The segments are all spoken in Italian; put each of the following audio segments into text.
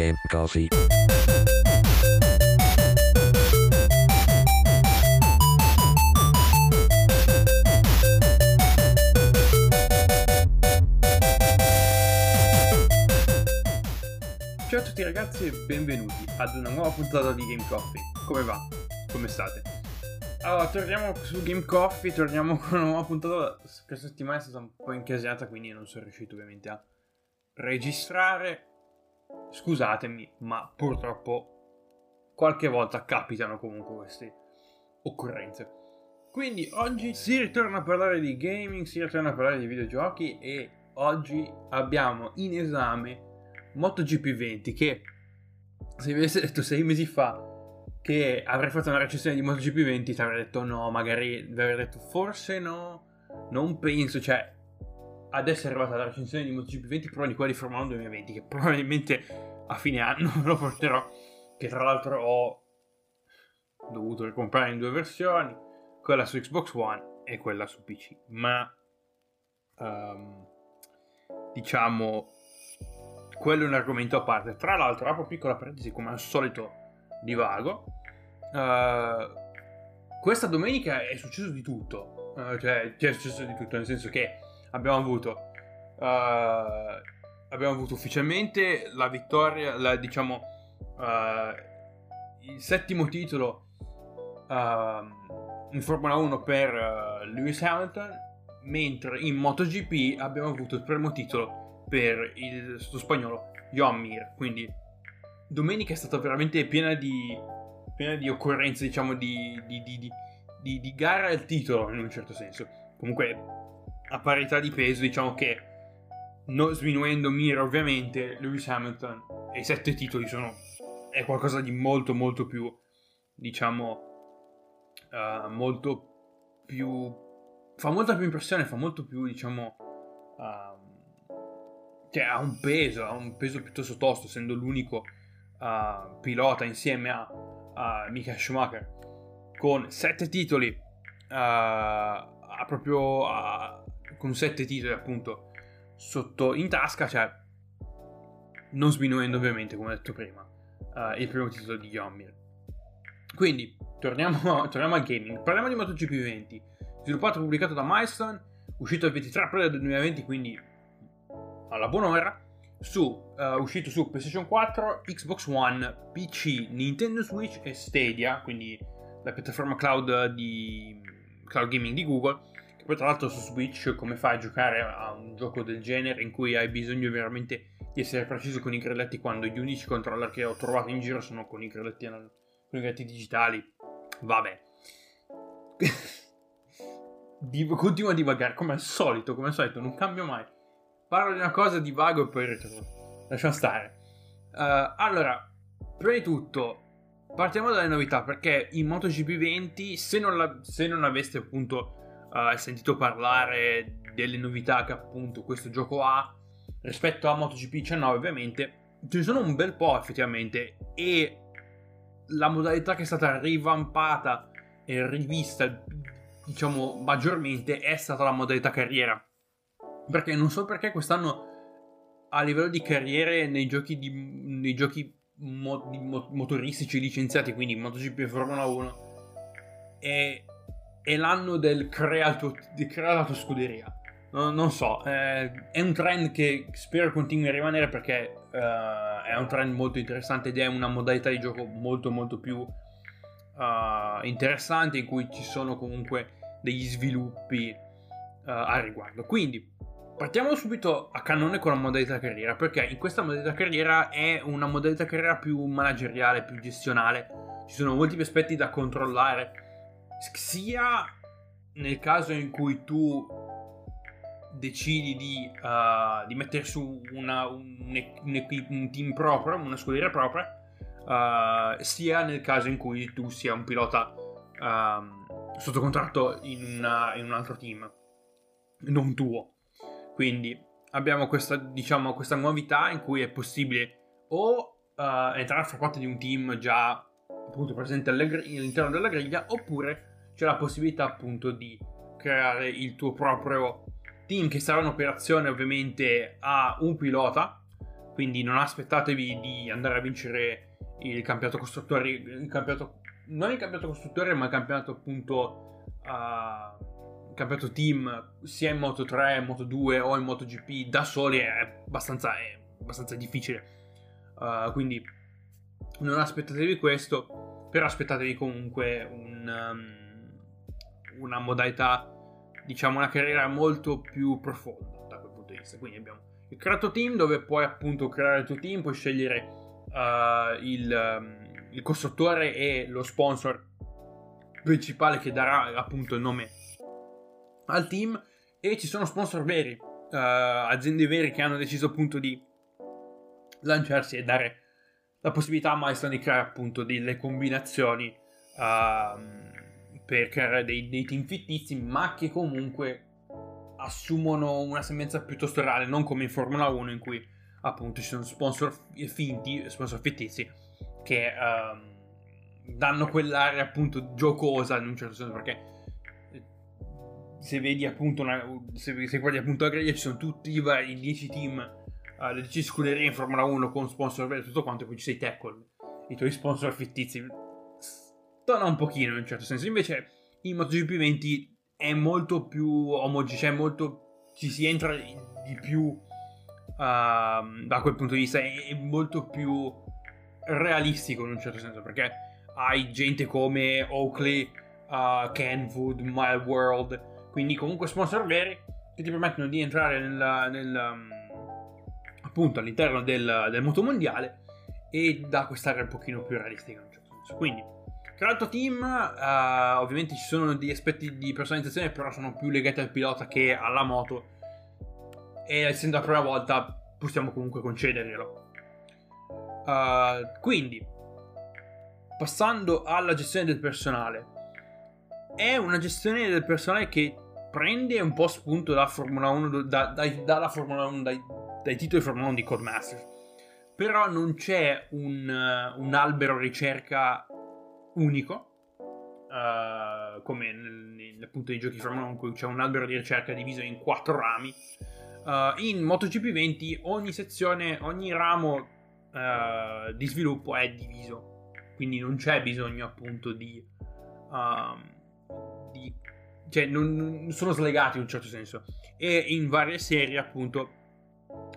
Game Coffee. Ciao a tutti ragazzi e benvenuti ad una nuova puntata di Game Coffee. Come va? Come state? Allora, torniamo su Game Coffee, torniamo con una nuova puntata. Questa settimana è stata un po' incasata, quindi non sono riuscito ovviamente a registrare. Scusatemi, ma purtroppo qualche volta capitano comunque queste occorrenze. Quindi oggi si ritorna a parlare di gaming, si ritorna a parlare di videogiochi e oggi abbiamo in esame MotoGP 20 che se mi avessi detto sei mesi fa che avrei fatto una recensione di MotoGP 20 ti avrei detto no, magari vi avrei detto forse no, non penso, cioè adesso è arrivata la recensione di MotoGP 20 prova di quella di Formula 1 2020 che probabilmente a fine anno lo porterò che tra l'altro ho dovuto ricomprare in due versioni quella su Xbox One e quella su PC ma um, diciamo quello è un argomento a parte. Tra l'altro apro piccola parentesi come al solito divago uh, questa domenica è successo di tutto. Uh, cioè è successo di tutto nel senso che abbiamo avuto uh, abbiamo avuto ufficialmente la vittoria la, diciamo il settimo titolo in Formula 1 per Lewis Hamilton mentre in MotoGP abbiamo avuto il primo titolo per il sto spagnolo Joan Mir. Quindi domenica è stata veramente piena di piena di occorrenze diciamo di, di, di, di, di gara al titolo in un certo senso. Comunque a parità di peso diciamo che non sminuendo Mir ovviamente Lewis Hamilton e i sette titoli sono è qualcosa di molto molto più diciamo uh, molto più fa molta più impressione fa molto più diciamo uh, cioè ha un peso ha un peso piuttosto tosto essendo l'unico uh, pilota insieme a, a Michael Schumacher. Con sette titoli a proprio con sette titoli appunto sotto in tasca, cioè non sminuendo ovviamente come ho detto prima uh, il primo titolo di Yomir. Quindi torniamo, torniamo, al gaming, parliamo di MotoGP 20, sviluppato e pubblicato da Milestone, uscito il 23 aprile del 2020, quindi alla buona ora, su, uh, uscito su PlayStation 4, Xbox One, PC, Nintendo Switch e Stadia, quindi la piattaforma cloud di cloud gaming di Google poi tra l'altro su Switch come fai a giocare a un gioco del genere in cui hai bisogno veramente di essere preciso con i grelletti quando gli unici controller che ho trovato in giro sono con i grelletti, con i grelletti digitali. Vabbè. Div- continuo a divagare come al solito, come al solito, non cambio mai. Parlo di una cosa, divago e poi ritorno. Lasciamo stare. Uh, allora, prima di tutto, partiamo dalle novità perché in MotoGP 20, se non, la, se non aveste appunto uh, sentito parlare delle novità che appunto questo gioco ha. Rispetto a MotoGP 19 ovviamente ce ne sono un bel po' effettivamente. E la modalità che è stata rivampata e rivista diciamo maggiormente è stata la modalità carriera. Perché non so perché quest'anno a livello di carriere nei giochi, di, nei giochi mo, di mo, motoristici licenziati quindi MotoGP e Formula 1 è è l'anno del crea, tuo, di crea la tua scuderia. No, non so, eh, è un trend che spero continui a rimanere perché eh, è un trend molto interessante ed è una modalità di gioco molto molto più uh, interessante in cui ci sono comunque degli sviluppi uh, al riguardo. Quindi partiamo subito a cannone con la modalità carriera perché in questa modalità carriera è una modalità carriera più manageriale, più gestionale, ci sono molti più aspetti da controllare sia nel caso in cui tu decidi di, uh, di mettere su una, un, un, team proprio, una scuderia propria, uh, sia nel caso in cui tu sia un pilota uh, sotto contratto in, una, in, un altro team, non tuo. Quindi abbiamo questa, diciamo, questa novità in cui è possibile o entrare a far parte di un team già appunto presente all'interno della griglia oppure c'è la possibilità appunto di creare il tuo proprio team che sarà un'operazione ovviamente a un pilota quindi non aspettatevi di andare a vincere il campionato costruttore, il campionato, non il campionato costruttore, ma il campionato appunto, uh, campionato team, sia in Moto 3, Moto 2 o in MotoGP da soli è abbastanza, è abbastanza difficile. Uh, quindi non aspettatevi questo, però aspettatevi comunque un, um, una modalità, diciamo una carriera molto più profonda da quel punto di vista. Quindi abbiamo il creato team dove puoi appunto creare il tuo team, puoi scegliere uh, il, um, il costruttore e lo sponsor principale che darà appunto il nome al team e ci sono sponsor veri, uh, aziende vere che hanno deciso appunto di lanciarsi e dare la possibilità a Milestone di creare appunto delle combinazioni uh, per creare dei, dei, team fittizi, ma che comunque assumono una sembianza piuttosto reale, non come in Formula 1 in cui appunto ci sono sponsor finti, sponsor fittizi che uh, danno quell'area appunto giocosa in un certo senso perché eh, se vedi appunto una, se, se guardi appunto la griglia ci sono tutti i vari 10 team uh, le 10 scuderie in Formula 1 con sponsor veri e tutto quanto, e poi ci sei tackle, i tuoi sponsor fittizi. Stona un pochino in un certo senso. Invece in MotoGP 20 è molto più omogeneo, cioè molto ci si entra di più uh, da quel punto di vista, è, molto più realistico in un certo senso, perché hai gente come Oakley, uh, Kenwood, Mile World, quindi comunque sponsor veri che ti permettono di entrare nel, nel um, appunto all'interno del, del motomondiale e dà quest'area un pochino più realistica in un certo senso. Quindi, creato team, uh, ovviamente ci sono degli aspetti di personalizzazione, però sono più legati al pilota che alla moto. E essendo la prima volta, possiamo comunque concederglielo. Uh, quindi, passando alla gestione del personale, è una gestione del personale che prende un po' spunto dalla Formula 1, da, da, dalla Formula 1, dai, dai titoli Formula 1 di Codemasters. Però non c'è un, uh, un albero ricerca unico, uh, come nel, nel, appunto nei giochi Formula 1 in cui c'è un albero di ricerca diviso in quattro rami. Uh, in MotoGP 20 ogni sezione, ogni ramo di sviluppo è diviso, quindi non c'è bisogno appunto di, um, di cioè non, sono slegati in un certo senso e in varie serie appunto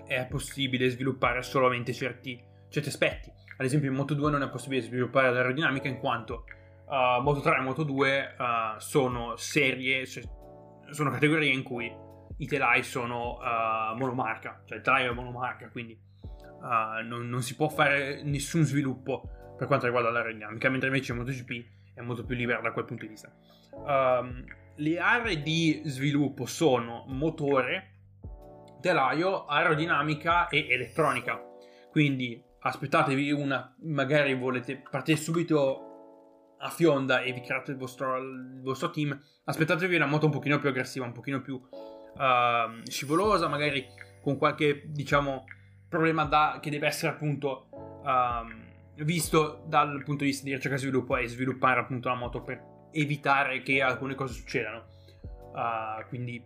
è possibile sviluppare solamente certi, certi aspetti. Ad esempio in Moto 2 non è possibile sviluppare l'aerodinamica in quanto uh, Moto 3 e Moto 2 uh, sono serie, cioè, sono categorie in cui i telai sono uh, monomarca, cioè il telaio è monomarca, quindi non, non, si può fare nessun sviluppo per quanto riguarda l'aerodinamica, mentre invece in MotoGP è molto più libera da quel punto di vista. Um, le aree di sviluppo sono motore, telaio, aerodinamica e elettronica. Quindi aspettatevi una, magari volete partire subito a fionda e vi create il vostro, il vostro team, aspettatevi una moto un pochino più aggressiva, un pochino più uh, scivolosa, magari con qualche, diciamo, problema da, che deve essere appunto uh, visto dal punto di vista di ricerca e sviluppo e sviluppare appunto la moto per evitare che alcune cose succedano. Uh, quindi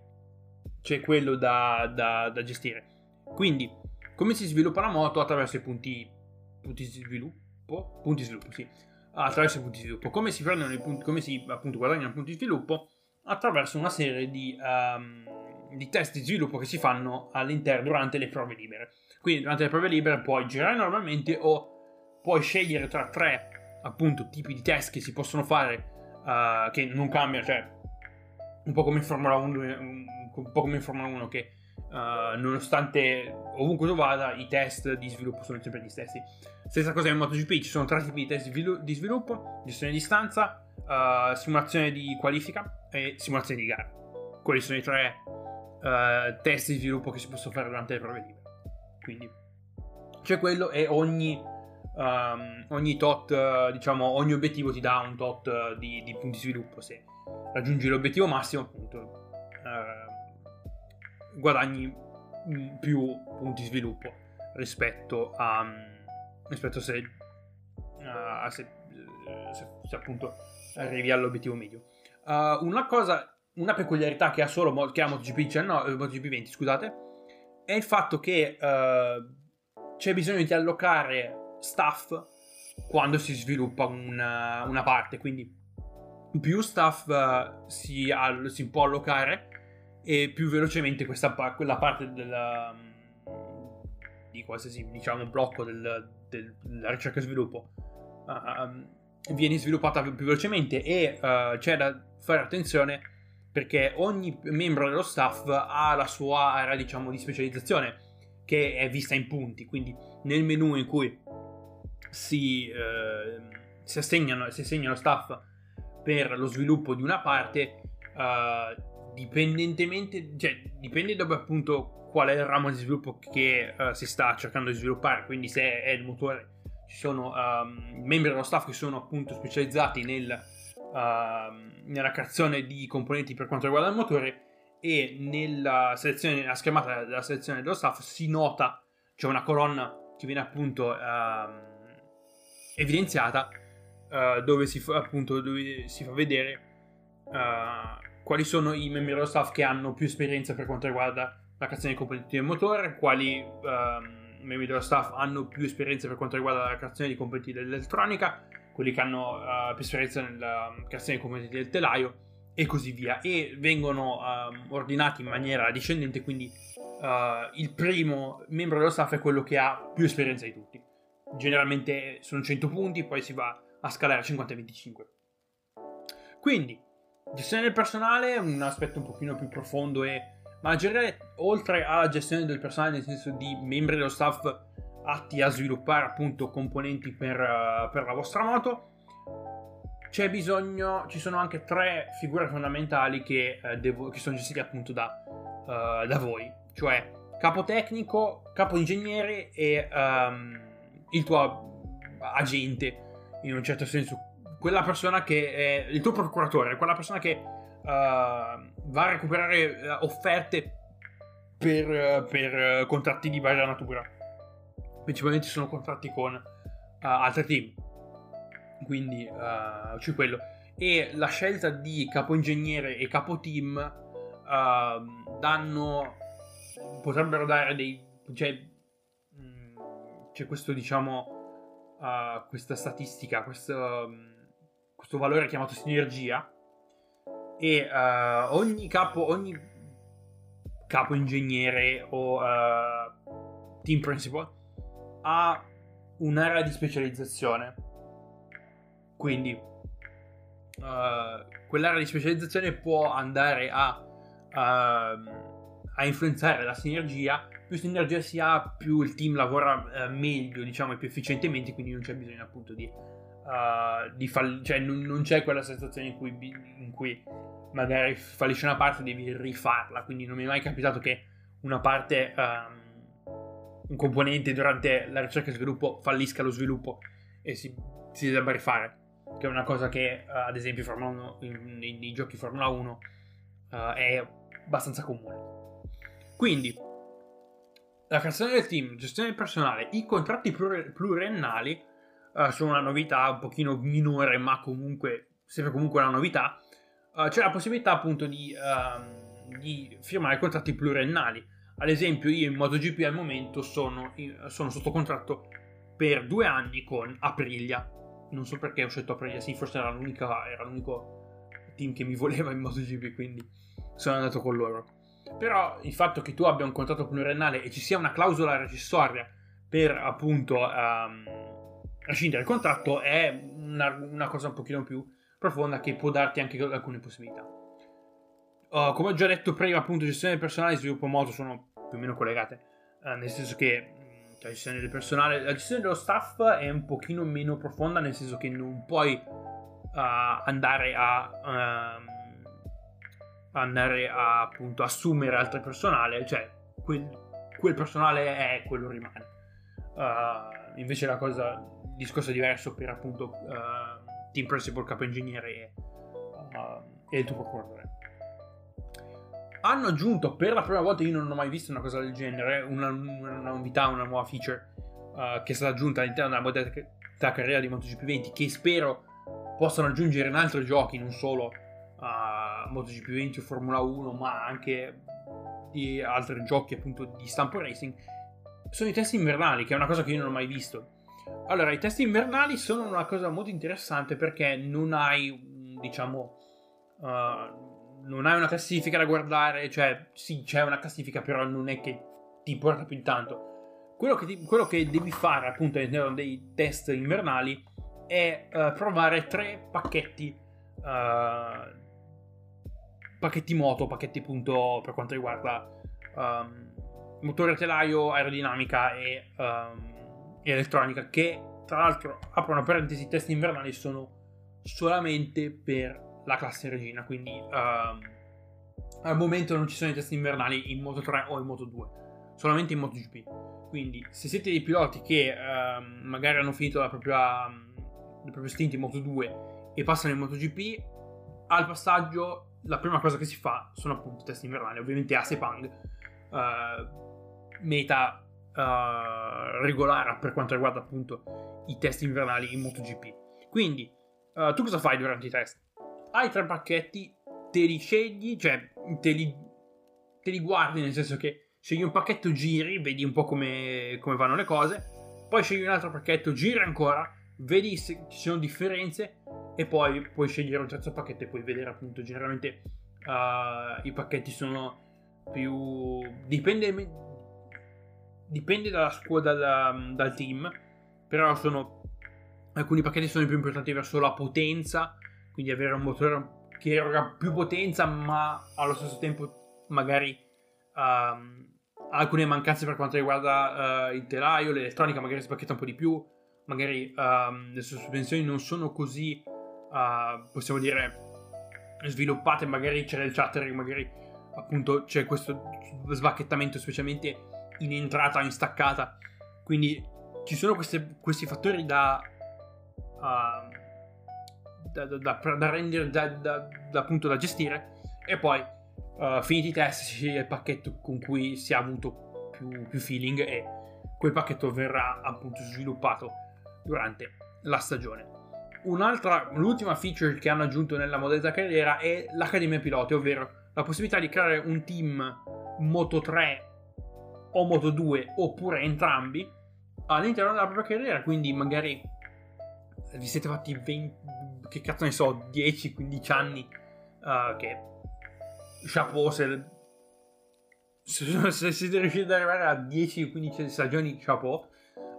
c'è quello da, da, da, gestire. Quindi, come si sviluppa la moto? Attraverso i punti, punti di sviluppo. Punti sviluppo, sì. Attraverso i punti sviluppo. Come si prendono i punti, come si appunto guadagnano i punti sviluppo? Attraverso una serie di, um, di test di sviluppo che si fanno all'interno durante le prove libere. Quindi, durante le prove libere puoi girare normalmente o puoi scegliere tra tre appunto tipi di test che si possono fare uh, che non cambia, cioè un po' come in Formula 1, un, un po' come in Formula 1 che uh, nonostante ovunque tu vada i test di sviluppo sono sempre gli stessi. Stessa cosa in MotoGP, ci sono tre tipi di test di sviluppo, gestione di distanza, uh, simulazione di qualifica e simulazione di gara. Quelli sono i tre uh, test di sviluppo che si possono fare durante le prove libere. Quindi c'è quello e ogni um, ogni tot, diciamo, ogni obiettivo ti dà un tot di, di, punti di sviluppo. Se raggiungi l'obiettivo massimo, appunto, guadagni più punti di sviluppo rispetto a, um, rispetto se, a se, se, se, appunto arrivi all'obiettivo medio. una cosa, una peculiarità che ha solo che ha MotoGP 19, MotoGP 20, scusate, è il fatto che c'è bisogno di allocare staff quando si sviluppa una, una parte, quindi più staff uh, si, all- si, può allocare e più velocemente questa quella parte della, di qualsiasi diciamo, blocco del, del, della ricerca e sviluppo uh, viene sviluppata più, più velocemente e uh, c'è da fare attenzione perché ogni membro dello staff ha la sua area diciamo di specializzazione che è vista in punti. Quindi nel menu in cui si, eh, si, assegnano, si assegnano staff per lo sviluppo di una parte uh, dipendentemente cioè dipende dove appunto qual è il ramo di sviluppo che uh, si sta cercando di sviluppare. Quindi se è il motore ci sono um, membri dello staff che sono appunto specializzati nel, uh, nella creazione di componenti per quanto riguarda il motore e nella selezione, nella schermata della selezione dello staff si nota, c'è una colonna che viene appunto uh, evidenziata uh, dove, si fa, appunto, dove si fa vedere uh, quali sono i membri dello staff che hanno più esperienza per quanto riguarda la creazione di componenti del motore, quali um, membri dello staff hanno più esperienza per quanto riguarda la creazione di componenti dell'elettronica, quelli che hanno uh, più esperienza nella creazione di componenti del telaio e così via. E vengono uh, ordinati in maniera discendente, quindi uh, il primo membro dello staff è quello che ha più esperienza di tutti. Generalmente sono 100 punti, poi si va a scalare a 50 e 25. Quindi, gestione del personale, un aspetto un pochino più profondo e ma in generale, oltre alla gestione del personale, nel senso di membri dello staff atti a sviluppare appunto componenti per, uh, per la vostra moto, c'è bisogno, ci sono anche tre figure fondamentali che, uh, devo, che sono gestite appunto da, uh, da, voi, cioè capo tecnico, capo ingegnere e um, il tuo agente, in un certo senso, quella persona che è il tuo procuratore, quella persona che uh, va a recuperare uh, offerte per, uh, per contratti di varia natura. Principalmente sono contratti con altri team. Quindi c'è quello. E la scelta di capo ingegnere e capo team danno. potrebbero dare dei. Cioè, mm, c'è questo, diciamo. questa statistica, questo, questo valore chiamato sinergia e uh, ogni capo, ogni capo ingegnere o uh, team principal ha un'area di specializzazione. Quindi uh, quell'area di specializzazione può andare a, a influenzare la sinergia. Più sinergia si ha, più il team lavora meglio, diciamo, e più efficientemente, quindi non c'è bisogno appunto di uh, di fall- cioè non, non, c'è quella sensazione in cui, in cui magari fallisce una parte e devi rifarla. Quindi non mi è mai capitato che una parte, um, un componente durante la ricerca e sviluppo fallisca lo sviluppo e si, si debba rifare. Che è una cosa che, uh, ad esempio, Formula 1, nei, nei, giochi Formula 1 uh, è abbastanza comune. Quindi, la creazione del team, gestione del personale, i contratti plur- pluriennali uh, una novità un pochino minore, ma comunque sempre comunque una novità. Uh, c'è la possibilità appunto di, uh, di, firmare contratti pluriennali. Ad esempio, io in MotoGP al momento sono, sono sotto contratto per due anni con Aprilia. Non so perché ho scelto Aprilia, sì, forse era, era l'unico team che mi voleva in MotoGP, quindi sono andato con loro. Però il fatto che tu abbia un contratto pluriennale e ci sia una clausola recessoria per appunto um, rescindere il contratto è una, una, cosa un pochino più profonda che può darti anche alcune possibilità. Uh, come ho già detto prima, appunto, gestione personale e sviluppo moto sono più o meno collegate, uh, nel senso che la gestione del personale, la gestione dello staff è un pochino meno profonda, nel senso che non puoi uh, andare a um, andare a appunto assumere altro personale, cioè quel, quel personale è quello rimane. Invece la cosa discorso diverso per appunto uh, team principal, capo ingegnere e, uh, e il tuo procuratore. Hanno aggiunto per la prima volta, io non ho mai visto una cosa del genere, una, una novità, una nuova feature uh, che è stata aggiunta all'interno della modalità carriera di MotoGP 20 che spero possano aggiungere in altri giochi, non solo a MotoGP 20 o Formula 1, ma anche di altri giochi appunto di stampo racing sono i test invernali, che è una cosa che io non ho mai visto. Allora, i test invernali sono una cosa molto interessante perché non hai, diciamo, uh, non hai una classifica da guardare, cioè sì, c'è una classifica, però non è che ti porta più in tanto. Quello che, quello che devi fare appunto all'interno dei test invernali è uh, provare tre pacchetti, uh, pacchetti moto, pacchetti appunto per quanto riguarda um, motore telaio, aerodinamica e, um, e elettronica che tra l'altro apro una parentesi, i test invernali sono solamente per la classe regina, quindi um, al momento non ci sono i test invernali in Moto 3 o in Moto 2, solamente in MotoGP. Quindi se siete dei piloti che um, magari hanno finito la propria, il proprio stint in Moto 2 e passano in MotoGP, al passaggio la prima cosa che si fa sono appunto i test invernali, ovviamente a Sepang, uh, meta uh, regolare per quanto riguarda appunto i test invernali in MotoGP. Quindi, uh, tu cosa fai durante i test? Hai tre pacchetti, te li scegli, cioè te li, te li guardi nel senso che scegli un pacchetto, giri, vedi un po' come, come vanno le cose, poi scegli un altro pacchetto, giri ancora, vedi se ci sono differenze e poi puoi scegliere un terzo pacchetto e puoi vedere appunto generalmente uh, i pacchetti sono più dipende dipende dalla squadra, dal, dal team, però sono alcuni pacchetti sono più importanti verso la potenza, quindi avere un motore che eroga più potenza, ma allo stesso tempo magari um, alcune mancanze per quanto riguarda uh, il telaio, l'elettronica magari si pacchetta un po' di più, magari um, le sospensioni non sono così, uh, possiamo dire, sviluppate, magari c'è il chartering, magari appunto c'è questo sbacchettamento specialmente in entrata in staccata. Quindi ci sono queste, questi fattori da, uh, da, da, da, rendere, da, appunto da gestire. E poi, uh, finiti i test, si sceglie il pacchetto con cui si è avuto più, più feeling e quel pacchetto verrà appunto sviluppato durante la stagione. Un'altra, l'ultima feature che hanno aggiunto nella modalità carriera è l'Accademia Piloti, ovvero la possibilità di creare un team Moto 3 o Moto 2 oppure entrambi all'interno della propria carriera. Quindi magari vi siete fatti 20, che cazzo ne so, 10-15 anni uh, che chapeau se, se, se, siete riusciti ad arrivare a 10-15 stagioni chapeau.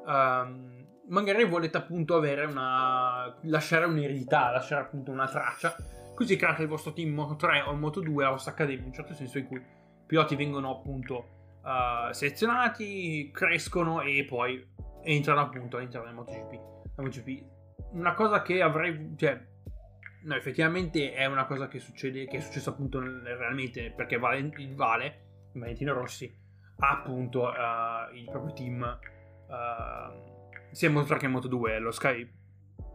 Um, magari volete appunto avere una lasciare un'eredità, lasciare appunto una traccia. Così create il vostro team Moto 3 o Moto 2, la vostra accademia, in un certo senso in cui i piloti vengono appunto uh, selezionati, crescono e poi entrano appunto all'interno del MotoGP. MotoGP. Una cosa che avrei, cioè, no, effettivamente è una cosa che succede, che è successo appunto realmente perché Vale, il Vale, Valentino Rossi, ha appunto uh, il proprio team uh, sia in Moto3 che in Moto2, lo Sky,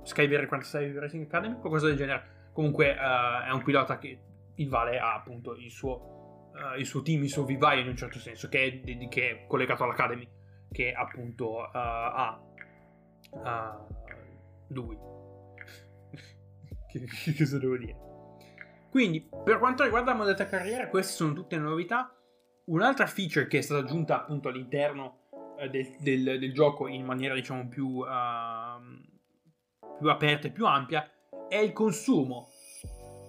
Sky 46 Racing Academy, qualcosa del genere. Comunque uh, è un pilota che il Vale ha appunto il suo uh, il suo team, il suo vivaio in un certo senso, che è, che è collegato all'Academy, che appunto uh, ha lui. che, che cosa devo dire? Quindi, per quanto riguarda la modalità carriera, queste sono tutte novità. Un'altra feature che è stata aggiunta appunto all'interno uh, del, del, del, gioco in maniera diciamo più, uh, più aperta e più ampia è il consumo.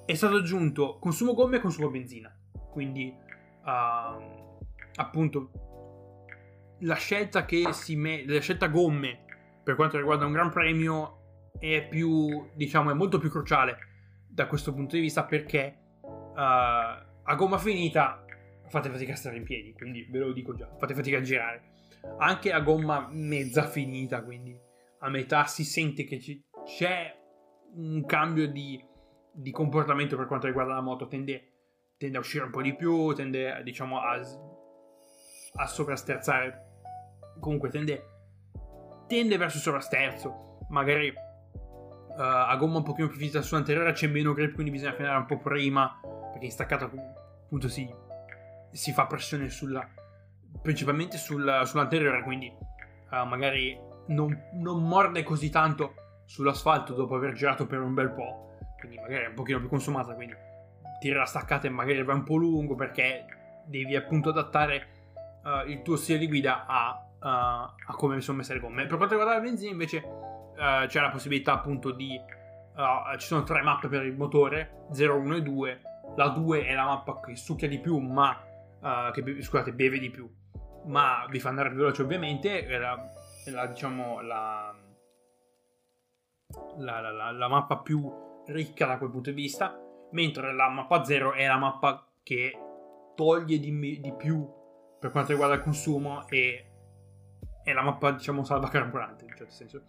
È stato aggiunto consumo gomme e consumo benzina. Quindi, uh, appunto, la scelta che si mette, la scelta gomme per quanto riguarda un Gran Premio è più, diciamo, è molto più cruciale da questo punto di vista perché uh, a gomma finita fate fatica a stare in piedi, quindi ve lo dico già, fate fatica a girare. Anche a gomma mezza finita, quindi a metà si sente che c'è un cambio di, di comportamento per quanto riguarda la moto, tende tende a uscire un po' di più, tende diciamo a, a sovrasterzare, comunque tende, tende verso sovrasterzo, magari uh, a gomma un pochino più finita sull'anteriore c'è meno grip, quindi bisogna frenare un po' prima, perché in staccata appunto si, si fa pressione sulla, principalmente sul, sull'anteriore, quindi uh, magari non, non morde così tanto sull'asfalto dopo aver girato per un bel po', quindi magari è un pochino più consumata, quindi tiri la staccata e magari va un po' lungo perché devi appunto adattare uh, il tuo stile di guida a, a come sono messe le gomme. Per quanto riguarda la benzina, invece, uh, c'è la possibilità appunto di. Uh, ci sono tre mappe per il motore: 0, 1 e 2. La 2 è la mappa che succhia di più, ma. Uh, che scusate, beve di più, ma vi fa andare più veloce, ovviamente. È la, la diciamo, la, la, mappa più ricca da quel punto di vista. Mentre la mappa 0 è la mappa che toglie di, di più per quanto riguarda il consumo e è la mappa, diciamo, salva carburante in certo senso.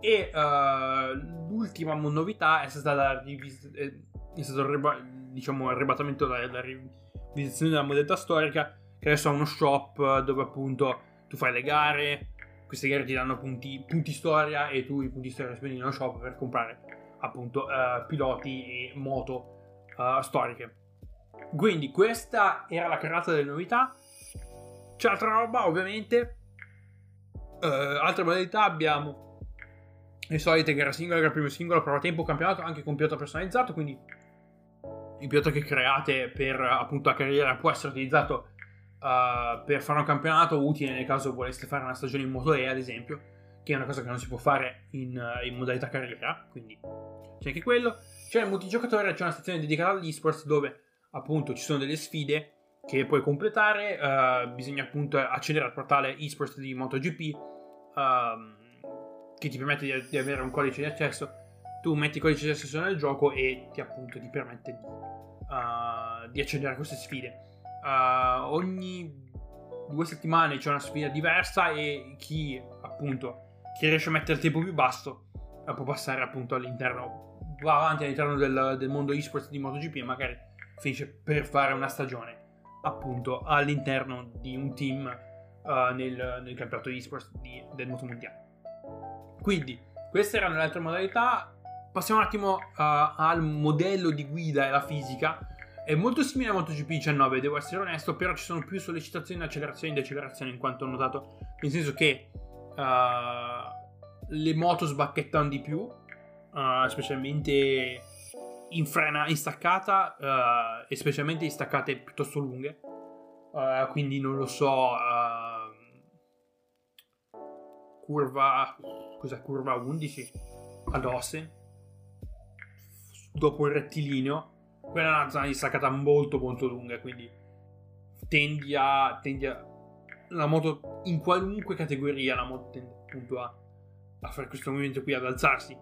E uh, l'ultima novità è stata la rivis- è stato il, reba- diciamo, il arrebatamento della, rivisitazione della modalità storica, che adesso ha uno shop dove appunto tu fai le gare, queste gare ti danno punti, punti storia e tu i punti storia spendi nello shop per comprare appunto uh, piloti e moto uh, storiche. Quindi questa era la carrata delle novità. C'è altra roba, ovviamente, Uh, altre modalità abbiamo le solite gara singola, gara primo singolo, prova tempo, campionato, anche con pilota personalizzato, quindi il pilota che create per appunto la carriera può essere utilizzato uh, per fare un campionato utile nel caso voleste fare una stagione in Moto E, ad esempio, che è una cosa che non si può fare in, in modalità carriera, quindi c'è anche quello. C'è il multigiocatore, c'è una sezione dedicata all'esports dove appunto ci sono delle sfide che puoi completare, uh, bisogna appunto accedere al portale esports di MotoGP um, che ti permette di, di, avere un codice di accesso, tu metti il codice di accesso nel gioco e ti appunto ti permette di, uh, di accedere a queste sfide. Uh, ogni due settimane c'è una sfida diversa e chi appunto chi riesce a mettere il tempo più basso uh, può passare appunto all'interno, va avanti all'interno del, del mondo esports di MotoGP e magari finisce per fare una stagione appunto all'interno di un team uh, nel, nel, campionato esports di, del moto mondiale. Quindi, queste erano le altre modalità. Passiamo un attimo uh, al modello di guida e la fisica. È molto simile a MotoGP 19, devo essere onesto, però ci sono più sollecitazioni, accelerazioni e decelerazioni in quanto ho notato, nel senso che uh, le moto sbacchettano di più, uh, specialmente in frena, in staccata uh, e specialmente in staccate piuttosto lunghe. Uh, quindi non lo so, curva, cos'è, curva 11 ad Osse, dopo il rettilineo, quella è una zona di staccata molto molto lunga, quindi tendi a, tendi a la moto in qualunque categoria la moto tende appunto a, a fare questo movimento qui ad alzarsi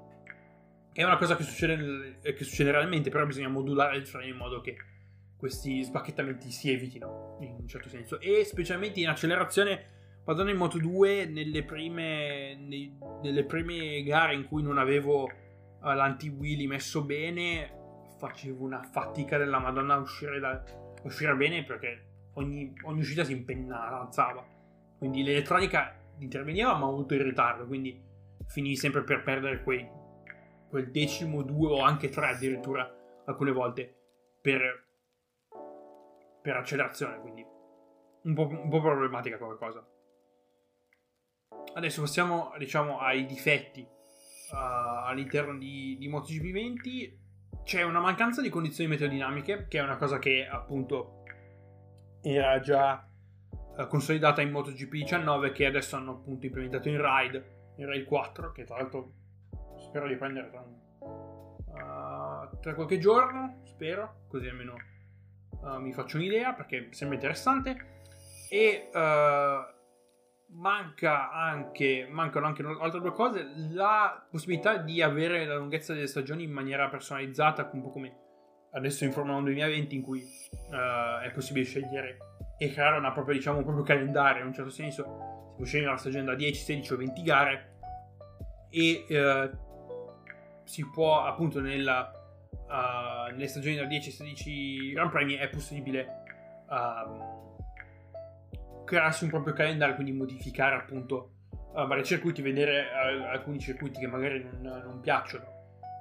è una cosa che succede, che succede realmente però bisogna modulare il freno in modo che questi sbacchettamenti si evitino in un certo senso e specialmente in accelerazione Madonna in Moto 2 nelle prime, nei, nelle prime gare in cui non avevo uh, l'anti-wheelie messo bene facevo una fatica della Madonna a uscire, da, uscire bene perché ogni, ogni, uscita si impennava, alzava. Quindi l'elettronica interveniva ma molto in ritardo, quindi finivi sempre per perdere quei, quel decimo, due o anche tre addirittura alcune volte per, per accelerazione, quindi un po', un po' problematica come cosa. Adesso passiamo, diciamo, ai difetti uh, all'interno di, di MotoGP 20. C'è una mancanza di condizioni meteodinamiche, che è una cosa che appunto era già uh, consolidata in MotoGP 19, che adesso hanno appunto implementato in Ride, in Ride 4, che tra l'altro spero di prendere tra, uh, tra qualche giorno, spero, così almeno mi faccio un'idea, perché sembra interessante. E manca anche, mancano anche altre due cose, la possibilità di avere la lunghezza delle stagioni in maniera personalizzata, un po' come adesso in Formula 1 2020 in cui uh, è possibile scegliere e creare una propria, diciamo, un proprio calendario in un certo senso, si può scegliere una stagione da 10, 16 o 20 gare e uh, si può appunto nella, uh, nelle stagioni da 10 16 Grand Premi è possibile uh, crearsi un proprio calendario, quindi modificare appunto uh, vari circuiti, vedere uh, alcuni circuiti che magari non, non, piacciono,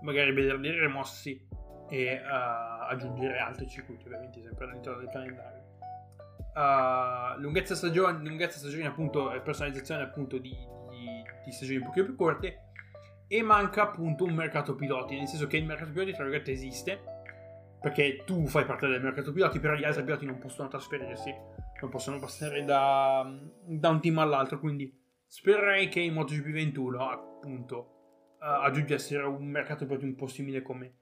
magari vederli rimossi e aggiungere altri circuiti, ovviamente sempre all'interno del calendario. lunghezza stagione, lunghezza stagione appunto e personalizzazione appunto di, di, di stagioni un pochino più corte e manca appunto un mercato piloti, nel senso che il mercato piloti tra virgolette esiste perché tu fai parte del mercato piloti, però gli altri piloti non possono trasferirsi non possono passare da, da un team all'altro, quindi spererei che in MotoGP 21 appunto uh, aggiungessero un mercato per un po' simile come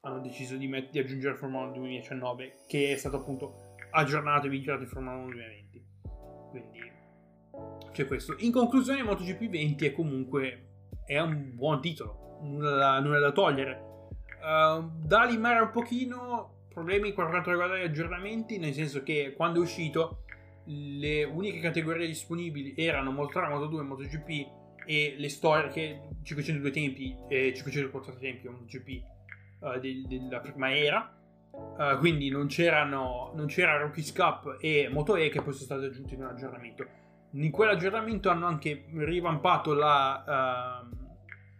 hanno deciso di, met- di aggiungere Formula 1 2019 che è stato appunto aggiornato e vincolato in Formula 1 2020 quindi c'è questo. In conclusione MotoGP 20 è comunque è un buon titolo nulla da, nulla da togliere. Uh, da limare un pochino problemi per quanto riguarda gli aggiornamenti nel senso che quando è uscito le uniche categorie disponibili erano Moto3, Moto2 e MotoGP e le storiche 502 tempi e 504 tempi MotoGP uh, del, della prima era. Uh, quindi non, non c'era Rookies Cup e Moto E che poi sono stati aggiunti in un aggiornamento in quell'aggiornamento hanno anche rivampato la, uh,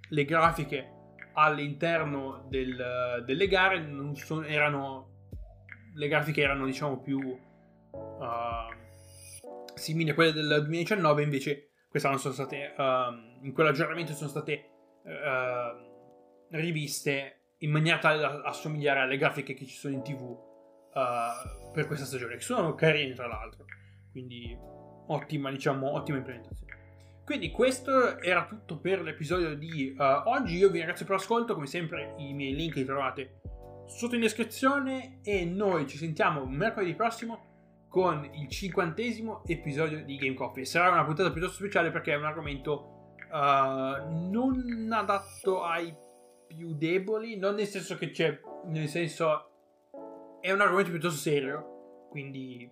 le grafiche all'interno del, delle gare so, erano, le grafiche erano diciamo più uh, simili a quelle del 2019, invece quest'anno sono state, uh, in quell'aggiornamento sono state riviste in maniera tale da assomigliare alle grafiche che ci sono in tv uh, per questa stagione, che sono carine tra l'altro, quindi ottima, diciamo, ottima implementazione. Quindi questo era tutto per l'episodio di uh, oggi, io vi ringrazio per l'ascolto, come sempre i miei link li trovate sotto in descrizione e noi ci sentiamo mercoledì prossimo con il cinquantesimo episodio di Game Coffee. Sarà una puntata piuttosto speciale perché è un argomento uh, non adatto ai più deboli, non nel senso che c'è, nel senso è un argomento piuttosto serio, quindi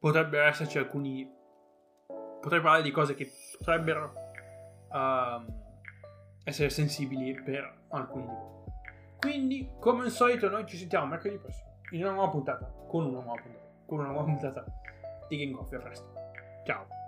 potrebbero esserci alcuni, potrei parlare di cose che potrebbero uh, essere sensibili per alcuni di voi. Quindi, come al solito, noi ci sentiamo mercoledì prossimo in una nuova puntata, con una nuova puntata con una nuova puntata di Game Coffee a presto. Ciao!